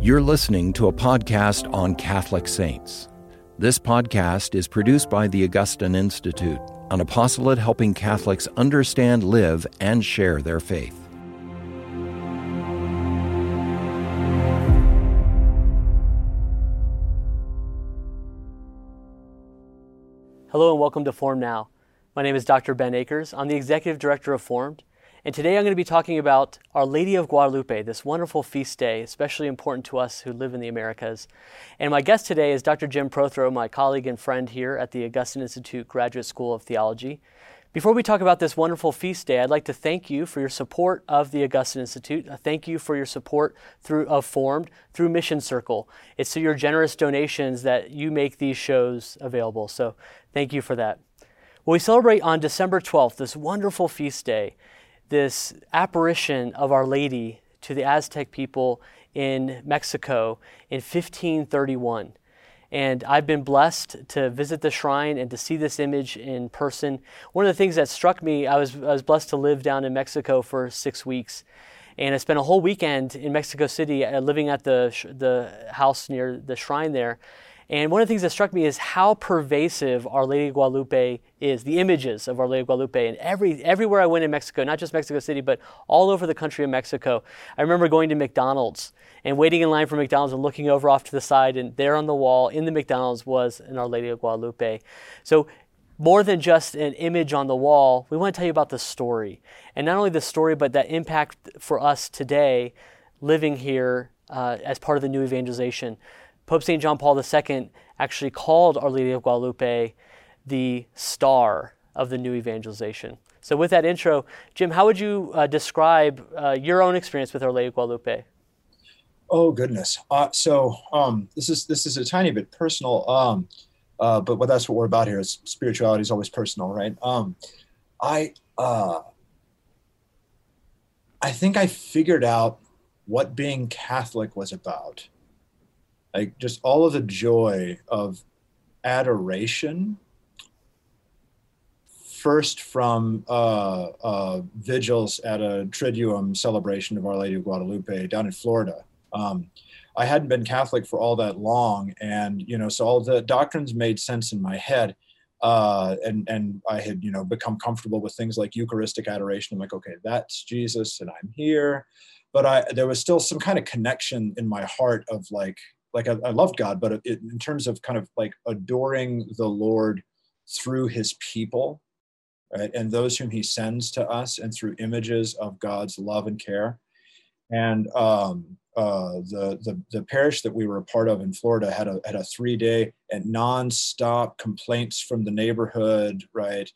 You're listening to a podcast on Catholic saints. This podcast is produced by the Augustine Institute, an apostolate helping Catholics understand, live, and share their faith. Hello and welcome to Formed Now. My name is Dr. Ben Akers. I'm the Executive Director of Formed, and today I'm going to be talking about Our Lady of Guadalupe, this wonderful feast day, especially important to us who live in the Americas. And my guest today is Dr. Jim Prothro, my colleague and friend here at the Augustine Institute Graduate School of Theology. Before we talk about this wonderful feast day, I'd like to thank you for your support of the Augustine Institute. Uh, thank you for your support through of Formed through Mission Circle. It's through your generous donations that you make these shows available. So thank you for that. Well, we celebrate on December 12th this wonderful feast day this apparition of Our Lady to the Aztec people in Mexico in 1531. And I've been blessed to visit the shrine and to see this image in person. One of the things that struck me, I was, I was blessed to live down in Mexico for six weeks. And I spent a whole weekend in Mexico City uh, living at the, the house near the shrine there. And one of the things that struck me is how pervasive Our Lady of Guadalupe is, the images of Our Lady of Guadalupe. And every, everywhere I went in Mexico, not just Mexico City, but all over the country of Mexico, I remember going to McDonald's and waiting in line for McDonald's and looking over off to the side, and there on the wall in the McDonald's was an Our Lady of Guadalupe. So more than just an image on the wall, we want to tell you about the story. And not only the story, but that impact for us today living here uh, as part of the new evangelization. Pope St. John Paul II actually called Our Lady of Guadalupe the star of the new evangelization. So, with that intro, Jim, how would you uh, describe uh, your own experience with Our Lady of Guadalupe? Oh goodness! Uh, so um, this is this is a tiny bit personal, um, uh, but what that's what we're about here is spirituality is always personal, right? Um, I uh, I think I figured out what being Catholic was about like just all of the joy of adoration first from uh, uh, vigils at a triduum celebration of our lady of guadalupe down in florida um, i hadn't been catholic for all that long and you know so all the doctrines made sense in my head uh, and and I had you know become comfortable with things like Eucharistic adoration. I'm like, okay, that's Jesus, and I'm here. But I there was still some kind of connection in my heart of like like I, I loved God, but it, in terms of kind of like adoring the Lord through His people, right, and those whom He sends to us, and through images of God's love and care, and um, uh, the, the the parish that we were a part of in Florida had a had a three day and nonstop complaints from the neighborhood, right,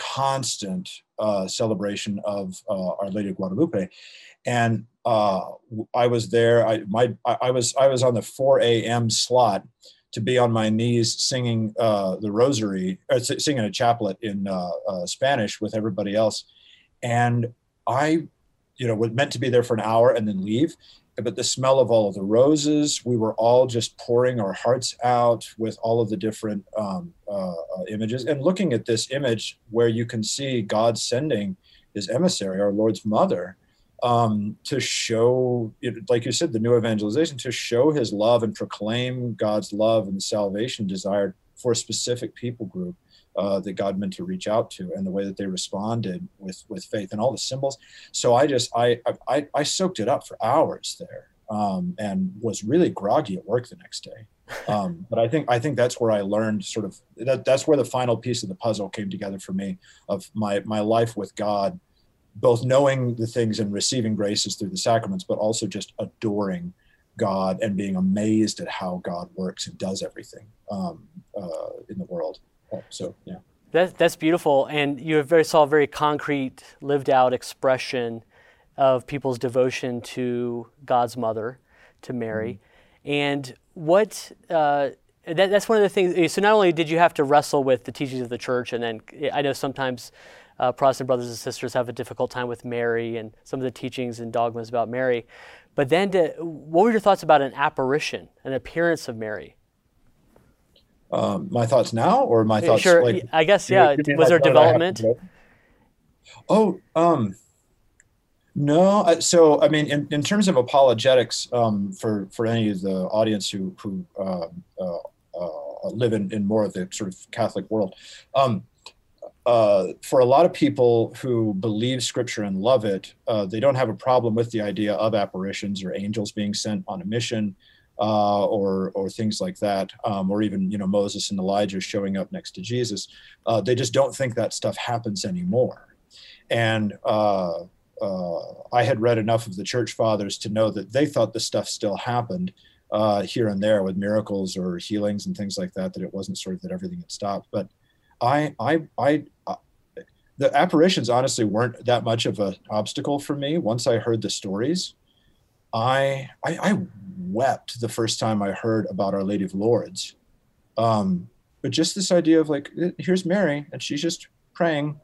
constant uh, celebration of uh, Our Lady of Guadalupe, and uh, I was there. I my I was I was on the 4 a.m. slot to be on my knees singing uh, the Rosary, or singing a chaplet in uh, uh, Spanish with everybody else, and I, you know, was meant to be there for an hour and then leave. But the smell of all of the roses, we were all just pouring our hearts out with all of the different um, uh, uh, images, and looking at this image where you can see God sending His emissary, our Lord's mother, um, to show, like you said, the new evangelization, to show his love and proclaim God's love and salvation desired for a specific people group uh, that God meant to reach out to, and the way that they responded with with faith and all the symbols. So I just I I, I soaked it up for hours there, um, and was really groggy at work the next day. Um, but I think I think that's where I learned sort of that that's where the final piece of the puzzle came together for me of my my life with God both knowing the things and receiving graces through the sacraments, but also just adoring God and being amazed at how God works and does everything um, uh, in the world. So, yeah. That, that's beautiful. And you very, saw a very concrete, lived out expression of people's devotion to God's mother, to Mary. Mm-hmm. And what, uh, that, that's one of the things. So, not only did you have to wrestle with the teachings of the church, and then I know sometimes uh, Protestant brothers and sisters have a difficult time with Mary and some of the teachings and dogmas about Mary. But then, to, what were your thoughts about an apparition, an appearance of Mary? Um, my thoughts now, or my thoughts? Sure, like, I guess yeah. Was there development? Oh, um, No, so I mean, in, in terms of apologetics, um, for for any of the audience who who uh, uh, uh, live in, in more of the sort of Catholic world, um, uh, for a lot of people who believe Scripture and love it, uh, they don't have a problem with the idea of apparitions or angels being sent on a mission, uh, or or things like that, um, or even you know Moses and Elijah showing up next to Jesus. they just don't think that stuff happens anymore, and uh, I had read enough of the church fathers to know that they thought this stuff still happened uh, here and there with miracles or healings and things like that. That it wasn't sort of that everything had stopped. But I, I, I, uh, the apparitions honestly weren't that much of an obstacle for me. Once I heard the stories, I, I, I wept the first time I heard about Our Lady of Lourdes. Um, but just this idea of like, here's Mary, and she's just praying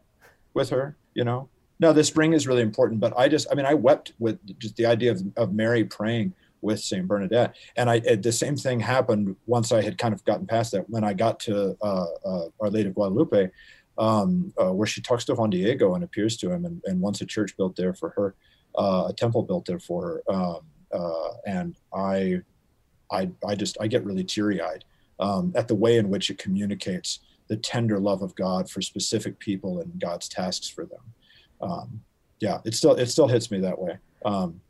with her, you know, no, the spring is really important, but I just, I mean, I wept with just the idea of, of Mary praying with Saint Bernadette, and I the same thing happened once I had kind of gotten past that. When I got to uh, uh, Our Lady of Guadalupe, um, uh, where she talks to Juan Diego and appears to him, and, and wants a church built there for her, uh, a temple built there for her, um, uh, and I, I, I just I get really teary eyed um, at the way in which it communicates the tender love of God for specific people and God's tasks for them um, yeah, it still it still hits me that way. Um,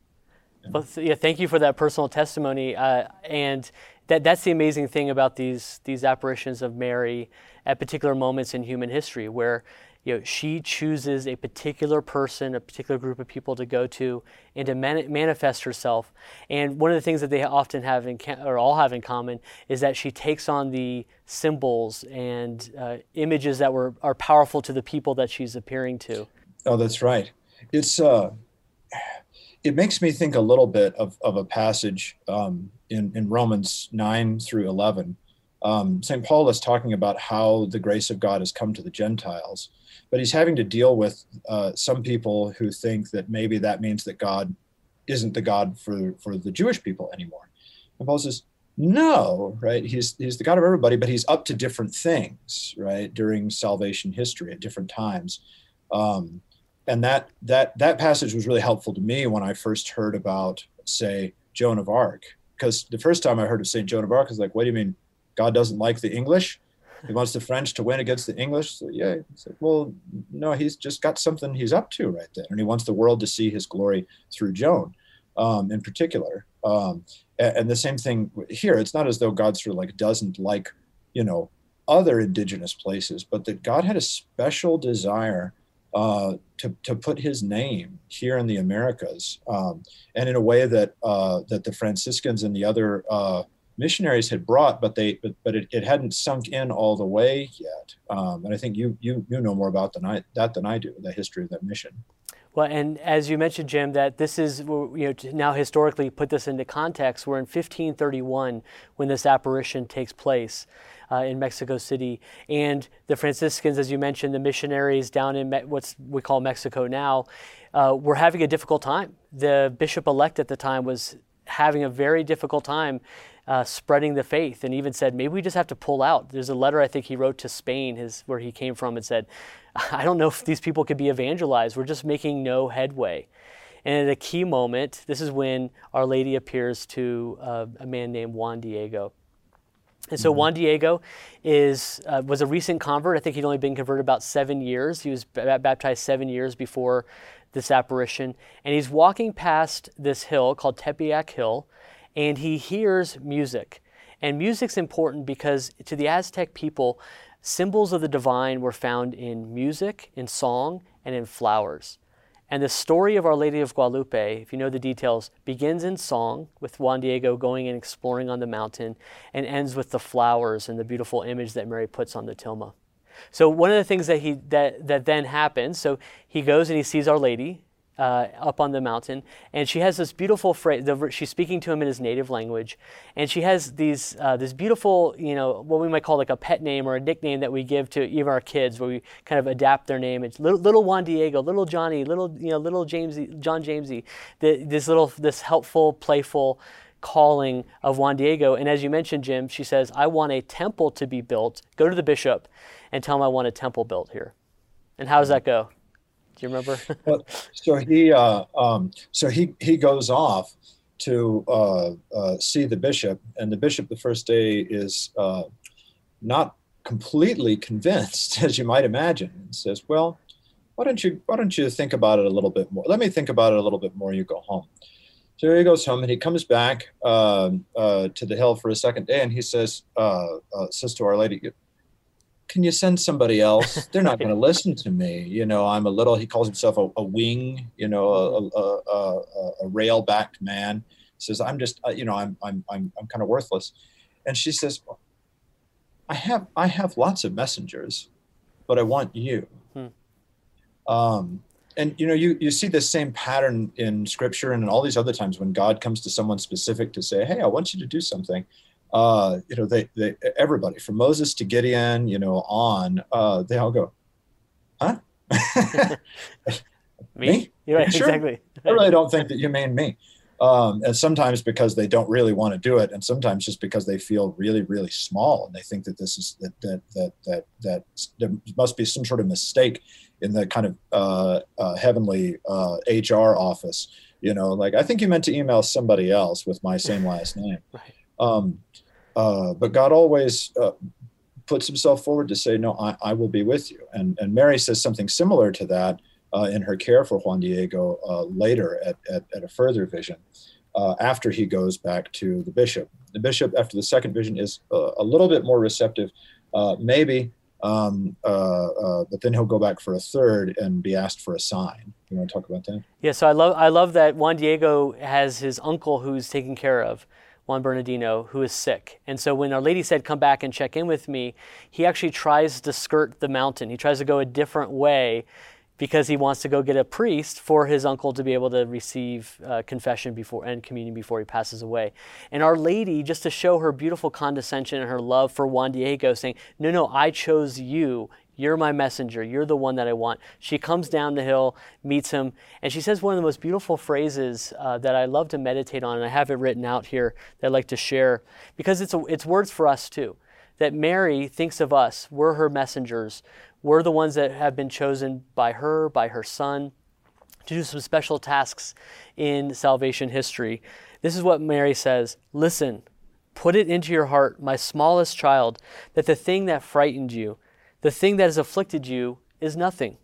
well, yeah, thank you for that personal testimony. Uh, and that that's the amazing thing about these these apparitions of Mary at particular moments in human history, where you know she chooses a particular person, a particular group of people to go to, and to man- manifest herself. And one of the things that they often have in or all have in common is that she takes on the symbols and uh, images that were are powerful to the people that she's appearing to. Oh, that's right. It's uh, it makes me think a little bit of, of a passage um, in in Romans nine through eleven. Um, St. Paul is talking about how the grace of God has come to the Gentiles, but he's having to deal with uh, some people who think that maybe that means that God isn't the God for for the Jewish people anymore. And Paul says, no, right? He's he's the God of everybody, but he's up to different things, right? During salvation history at different times. Um, and that that that passage was really helpful to me when I first heard about, say, Joan of Arc, because the first time I heard of Saint Joan of Arc, I was like, "What do you mean? God doesn't like the English? He wants the French to win against the English?" So, yeah, like, well, no, he's just got something he's up to right there, and he wants the world to see his glory through Joan, um, in particular. Um, and, and the same thing here. It's not as though God sort of like doesn't like, you know, other indigenous places, but that God had a special desire uh, to, to put his name here in the Americas, um, and in a way that uh, that the Franciscans and the other uh, missionaries had brought, but they but, but it, it hadn't sunk in all the way yet. Um, and I think you you you know more about than I, that than I do the history of that mission. Well, and as you mentioned, Jim, that this is you know now historically put this into context. We're in 1531 when this apparition takes place uh, in Mexico City. And the Franciscans, as you mentioned, the missionaries down in Me- what we call Mexico now, uh, were having a difficult time. The bishop elect at the time was having a very difficult time uh, spreading the faith and even said maybe we just have to pull out there's a letter i think he wrote to spain his, where he came from and said i don't know if these people could be evangelized we're just making no headway and at a key moment this is when our lady appears to uh, a man named juan diego and so mm-hmm. Juan Diego is uh, was a recent convert. I think he'd only been converted about seven years. He was b- baptized seven years before this apparition, and he's walking past this hill called Tepeyac Hill, and he hears music. And music's important because to the Aztec people, symbols of the divine were found in music, in song, and in flowers. And the story of Our Lady of Guadalupe, if you know the details, begins in song with Juan Diego going and exploring on the mountain and ends with the flowers and the beautiful image that Mary puts on the tilma. So one of the things that he that that then happens, so he goes and he sees Our Lady uh, up on the mountain, and she has this beautiful phrase. The, she's speaking to him in his native language, and she has these uh, this beautiful, you know, what we might call like a pet name or a nickname that we give to even our kids, where we kind of adapt their name. It's little, little Juan Diego, little Johnny, little you know, little Jamesy, John Jamesy. The, this little, this helpful, playful calling of Juan Diego. And as you mentioned, Jim, she says, "I want a temple to be built. Go to the bishop, and tell him I want a temple built here." And how does that go? Do you remember? well, so he uh, um, so he he goes off to uh, uh, see the bishop, and the bishop the first day is uh, not completely convinced, as you might imagine, and says, "Well, why don't you why don't you think about it a little bit more? Let me think about it a little bit more. You go home." So he goes home and he comes back um, uh, to the hill for a second day, and he says uh, uh, says to Our Lady, "Can you send somebody else? They're not going to listen to me. You know, I'm a little." He calls himself a, a wing, you know, a, a, a, a rail-backed man. He says, "I'm just, uh, you know, I'm I'm I'm I'm kind of worthless," and she says, "I have I have lots of messengers, but I want you." Hmm. Um, and you know you you see the same pattern in scripture and in all these other times when god comes to someone specific to say hey i want you to do something. Uh you know they, they everybody from moses to gideon you know on uh they all go huh? Me, me? Yeah, sure. exactly. I really don't think that you mean me. Um, and sometimes because they don't really want to do it and sometimes just because they feel really really small and they think that this is that that that that, that there must be some sort of mistake in the kind of uh, uh, heavenly uh, hr office you know like i think you meant to email somebody else with my same last name right. um, uh, but god always uh, puts himself forward to say no I, I will be with you and and mary says something similar to that uh, in her care for Juan Diego uh, later at, at, at, a further vision uh, after he goes back to the bishop. The bishop, after the second vision, is a little bit more receptive, uh, maybe, um, uh, uh, but then he'll go back for a third and be asked for a sign. You want to talk about that? Yeah, so I love, I love that Juan Diego has his uncle who's taken care of. Juan Bernardino, who is sick. And so when Our Lady said, Come back and check in with me, he actually tries to skirt the mountain. He tries to go a different way because he wants to go get a priest for his uncle to be able to receive uh, confession before and communion before he passes away. And Our Lady, just to show her beautiful condescension and her love for Juan Diego, saying, No, no, I chose you. You're my messenger. You're the one that I want. She comes down the hill, meets him, and she says one of the most beautiful phrases uh, that I love to meditate on, and I have it written out here that I'd like to share because it's, a, it's words for us too. That Mary thinks of us, we're her messengers. We're the ones that have been chosen by her, by her son, to do some special tasks in salvation history. This is what Mary says Listen, put it into your heart, my smallest child, that the thing that frightened you, the thing that has afflicted you, is nothing.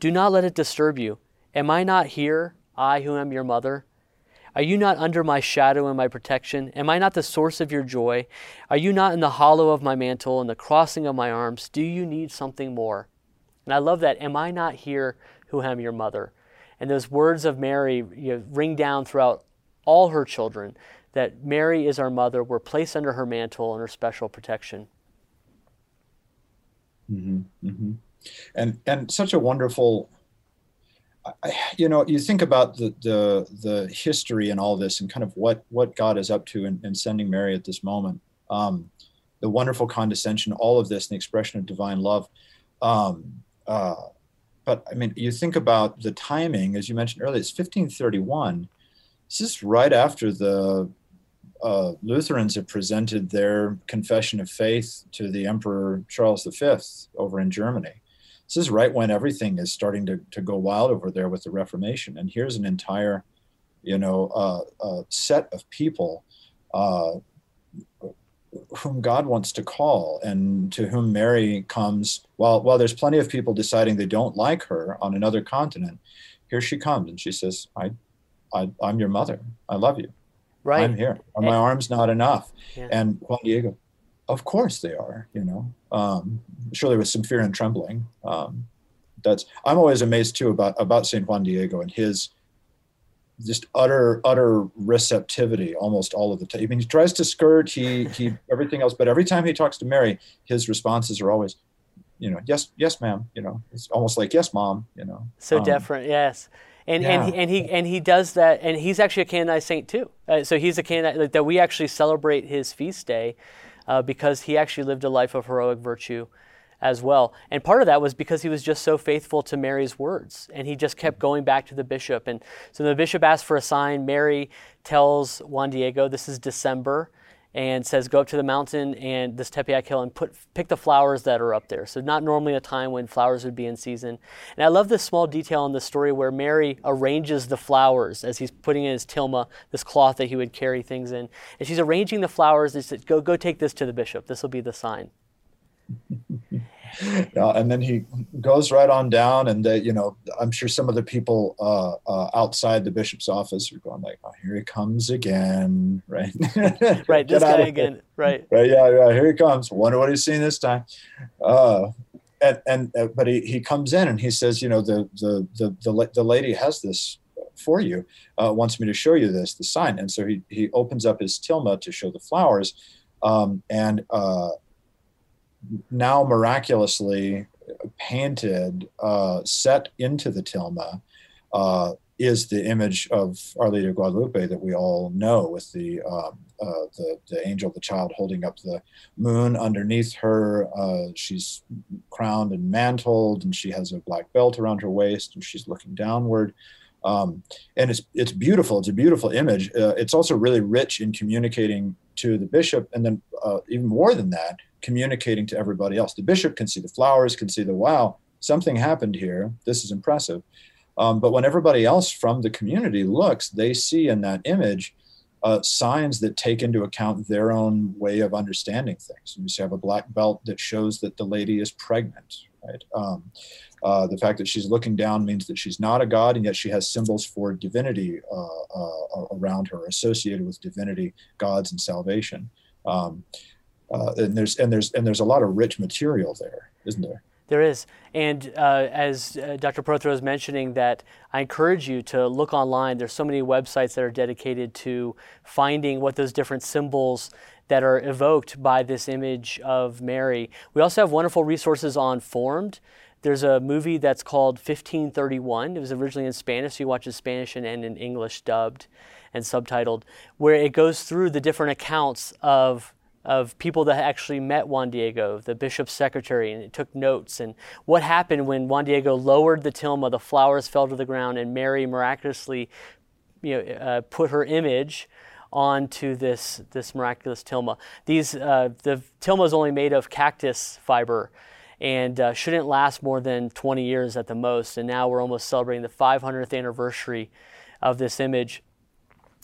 Do not let it disturb you. Am I not here, I who am your mother? Are you not under my shadow and my protection? Am I not the source of your joy? Are you not in the hollow of my mantle and the crossing of my arms? Do you need something more? And I love that. Am I not here who am your mother? And those words of Mary you know, ring down throughout all her children that Mary is our mother. We're placed under her mantle and her special protection. Mm-hmm, mm-hmm. And and such a wonderful you know, you think about the, the the history and all this, and kind of what what God is up to in, in sending Mary at this moment. Um, the wonderful condescension, all of this, and the expression of divine love. Um, uh, but I mean, you think about the timing, as you mentioned earlier. It's 1531. This is right after the uh, Lutherans have presented their confession of faith to the Emperor Charles V over in Germany this is right when everything is starting to, to go wild over there with the Reformation. And here's an entire, you know, uh, uh, set of people uh, whom God wants to call and to whom Mary comes. While, while there's plenty of people deciding they don't like her on another continent, here she comes and she says, I, I, I'm your mother. I love you. Right. I'm here. Are my arms not enough? Yeah. And Juan Diego, of course they are, you know, um, surely with some fear and trembling. Um, that's, I'm always amazed too about, about St. Juan Diego and his just utter, utter receptivity almost all of the time. I mean, he tries to skirt, he, he, everything else, but every time he talks to Mary, his responses are always, you know, yes, yes, ma'am, you know, it's almost like, yes, mom, you know. So um, different. Yes. And, yeah. and, he, and he and he does that, and he's actually a canonized saint too. Uh, so he's a canonized like, that. We actually celebrate his feast day uh, because he actually lived a life of heroic virtue as well. And part of that was because he was just so faithful to Mary's words and he just kept going back to the bishop. And so the bishop asked for a sign. Mary tells Juan Diego, This is December. And says go up to the mountain and this Tepeyac Hill and put pick the flowers that are up there. So not normally a time when flowers would be in season. And I love this small detail in the story where Mary arranges the flowers as he's putting in his tilma, this cloth that he would carry things in. And she's arranging the flowers and said, go go take this to the bishop. This will be the sign. yeah, and then he goes right on down, and they, you know, I'm sure some of the people uh, uh, outside the bishop's office are going like, "Oh, here he comes again!" Right? right. this guy again. Right. Right. Yeah. Yeah. Here he comes. Wonder what he's seen this time. Uh, and and uh, but he, he comes in and he says, you know, the the the the, the lady has this for you, uh, wants me to show you this, the sign. And so he he opens up his tilma to show the flowers, um, and uh, now miraculously painted, uh, set into the tilma, uh, is the image of Our Lady of Guadalupe that we all know, with the um, uh, the, the angel, the child holding up the moon underneath her. Uh, she's crowned and mantled, and she has a black belt around her waist, and she's looking downward. Um, and it's it's beautiful. It's a beautiful image. Uh, it's also really rich in communicating to the bishop, and then uh, even more than that, communicating to everybody else. The bishop can see the flowers, can see the wow, something happened here. This is impressive. Um, but when everybody else from the community looks, they see in that image uh, signs that take into account their own way of understanding things. You see, have a black belt that shows that the lady is pregnant, right? Um, uh, the fact that she's looking down means that she's not a god, and yet she has symbols for divinity uh, uh around her, associated with divinity, gods, and salvation. Um, uh, and there's and there's and there's a lot of rich material there, isn't there? There is, and uh, as uh, Dr. Prothro is mentioning, that I encourage you to look online. There's so many websites that are dedicated to finding what those different symbols that are evoked by this image of Mary. We also have wonderful resources on Formed. There's a movie that's called 1531. It was originally in Spanish, so you watch it in Spanish and, and in English dubbed and subtitled, where it goes through the different accounts of of people that actually met Juan Diego, the bishop's secretary, and took notes. And what happened when Juan Diego lowered the tilma, the flowers fell to the ground, and Mary miraculously you know, uh, put her image onto this, this miraculous tilma. These, uh, the tilma is only made of cactus fiber and uh, shouldn't last more than 20 years at the most. And now we're almost celebrating the 500th anniversary of this image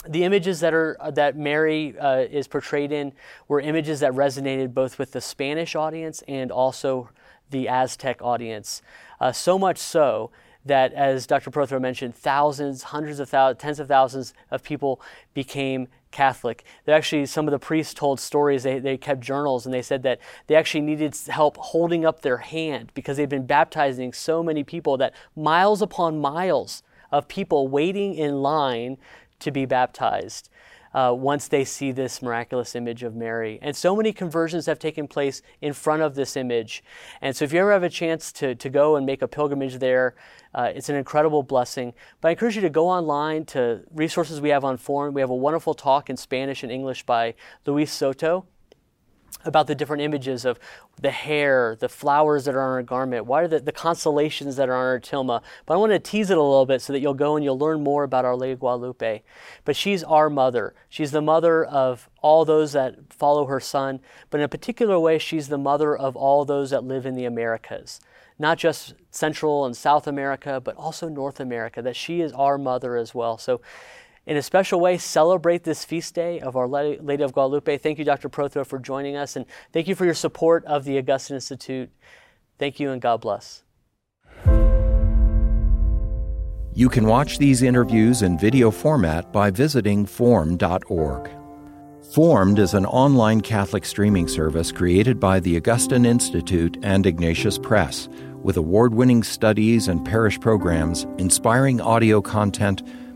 the images that are uh, that Mary uh, is portrayed in were images that resonated both with the Spanish audience and also the Aztec audience. Uh, so much so that, as Dr. Prothro mentioned, thousands, hundreds of thousands, tens of thousands of people became Catholic. Actually, some of the priests told stories. They, they kept journals, and they said that they actually needed help holding up their hand because they'd been baptizing so many people that miles upon miles of people waiting in line to be baptized uh, once they see this miraculous image of Mary. And so many conversions have taken place in front of this image. And so if you ever have a chance to, to go and make a pilgrimage there, uh, it's an incredible blessing. But I encourage you to go online to resources we have on Formed. We have a wonderful talk in Spanish and English by Luis Soto about the different images of the hair, the flowers that are on our garment, why are the, the constellations that are on our tilma. But I want to tease it a little bit so that you'll go and you'll learn more about Our Lady Guadalupe. But she's our mother. She's the mother of all those that follow her son, but in a particular way, she's the mother of all those that live in the Americas. Not just Central and South America, but also North America, that she is our mother as well. So in a special way celebrate this feast day of Our Lady of Guadalupe. Thank you, Dr. Prothro, for joining us, and thank you for your support of the Augustine Institute. Thank you, and God bless. You can watch these interviews in video format by visiting formed.org. Formed is an online Catholic streaming service created by the Augustine Institute and Ignatius Press, with award winning studies and parish programs, inspiring audio content,